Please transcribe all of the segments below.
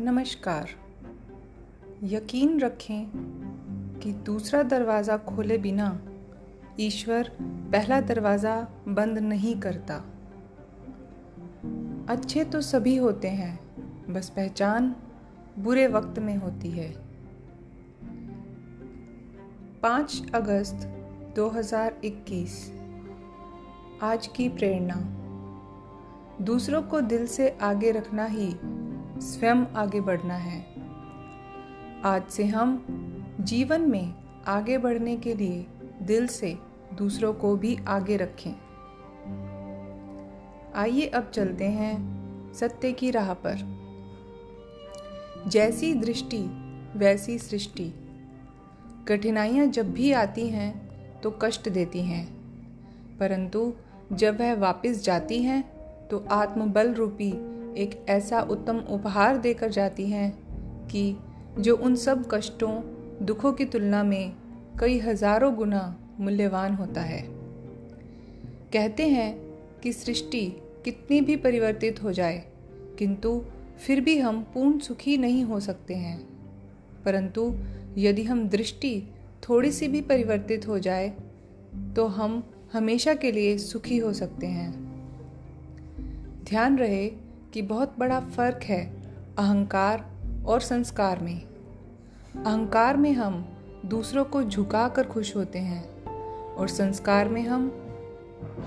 नमस्कार। यकीन रखें कि दूसरा दरवाज़ा खोले बिना ईश्वर पहला दरवाज़ा बंद नहीं करता। अच्छे तो सभी होते हैं, बस पहचान बुरे वक्त में होती है। पाँच अगस्त 2021 आज की प्रेरणा। दूसरों को दिल से आगे रखना ही स्वयं आगे बढ़ना है। आज से हम जीवन में आगे बढ़ने के लिए दिल से दूसरों को भी आगे रखें। आइए अब चलते हैं सत्य की राह पर। जैसी दृष्टि, वैसी सृष्टि। कठिनाइयाँ जब भी आती हैं तो कष्ट देती हैं। परंतु जब वह वापस जाती हैं तो आत्मबल रूपी एक ऐसा उत्तम उपहार देकर जाती हैं कि जो उन सब कष्टों, दुखों की तुलना में कई हज़ारों गुना मूल्यवान होता है। कहते हैं कि सृष्टि कितनी भी परिवर्तित हो जाए, किंतु फिर भी हम पूर्ण सुखी नहीं हो सकते हैं। परंतु यदि हम दृष्टि थोड़ी सी भी परिवर्तित हो जाए तो हम हमेशा के लिए सुखी हो सकते हैं। ध्यान रहे कि बहुत बड़ा फ़र्क है अहंकार और संस्कार में। अहंकार में हम दूसरों को झुका कर खुश होते हैं और संस्कार में हम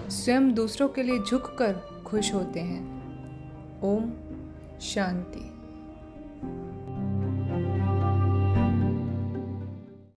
स्वयं दूसरों के लिए झुक कर खुश होते हैं। ओम शांति।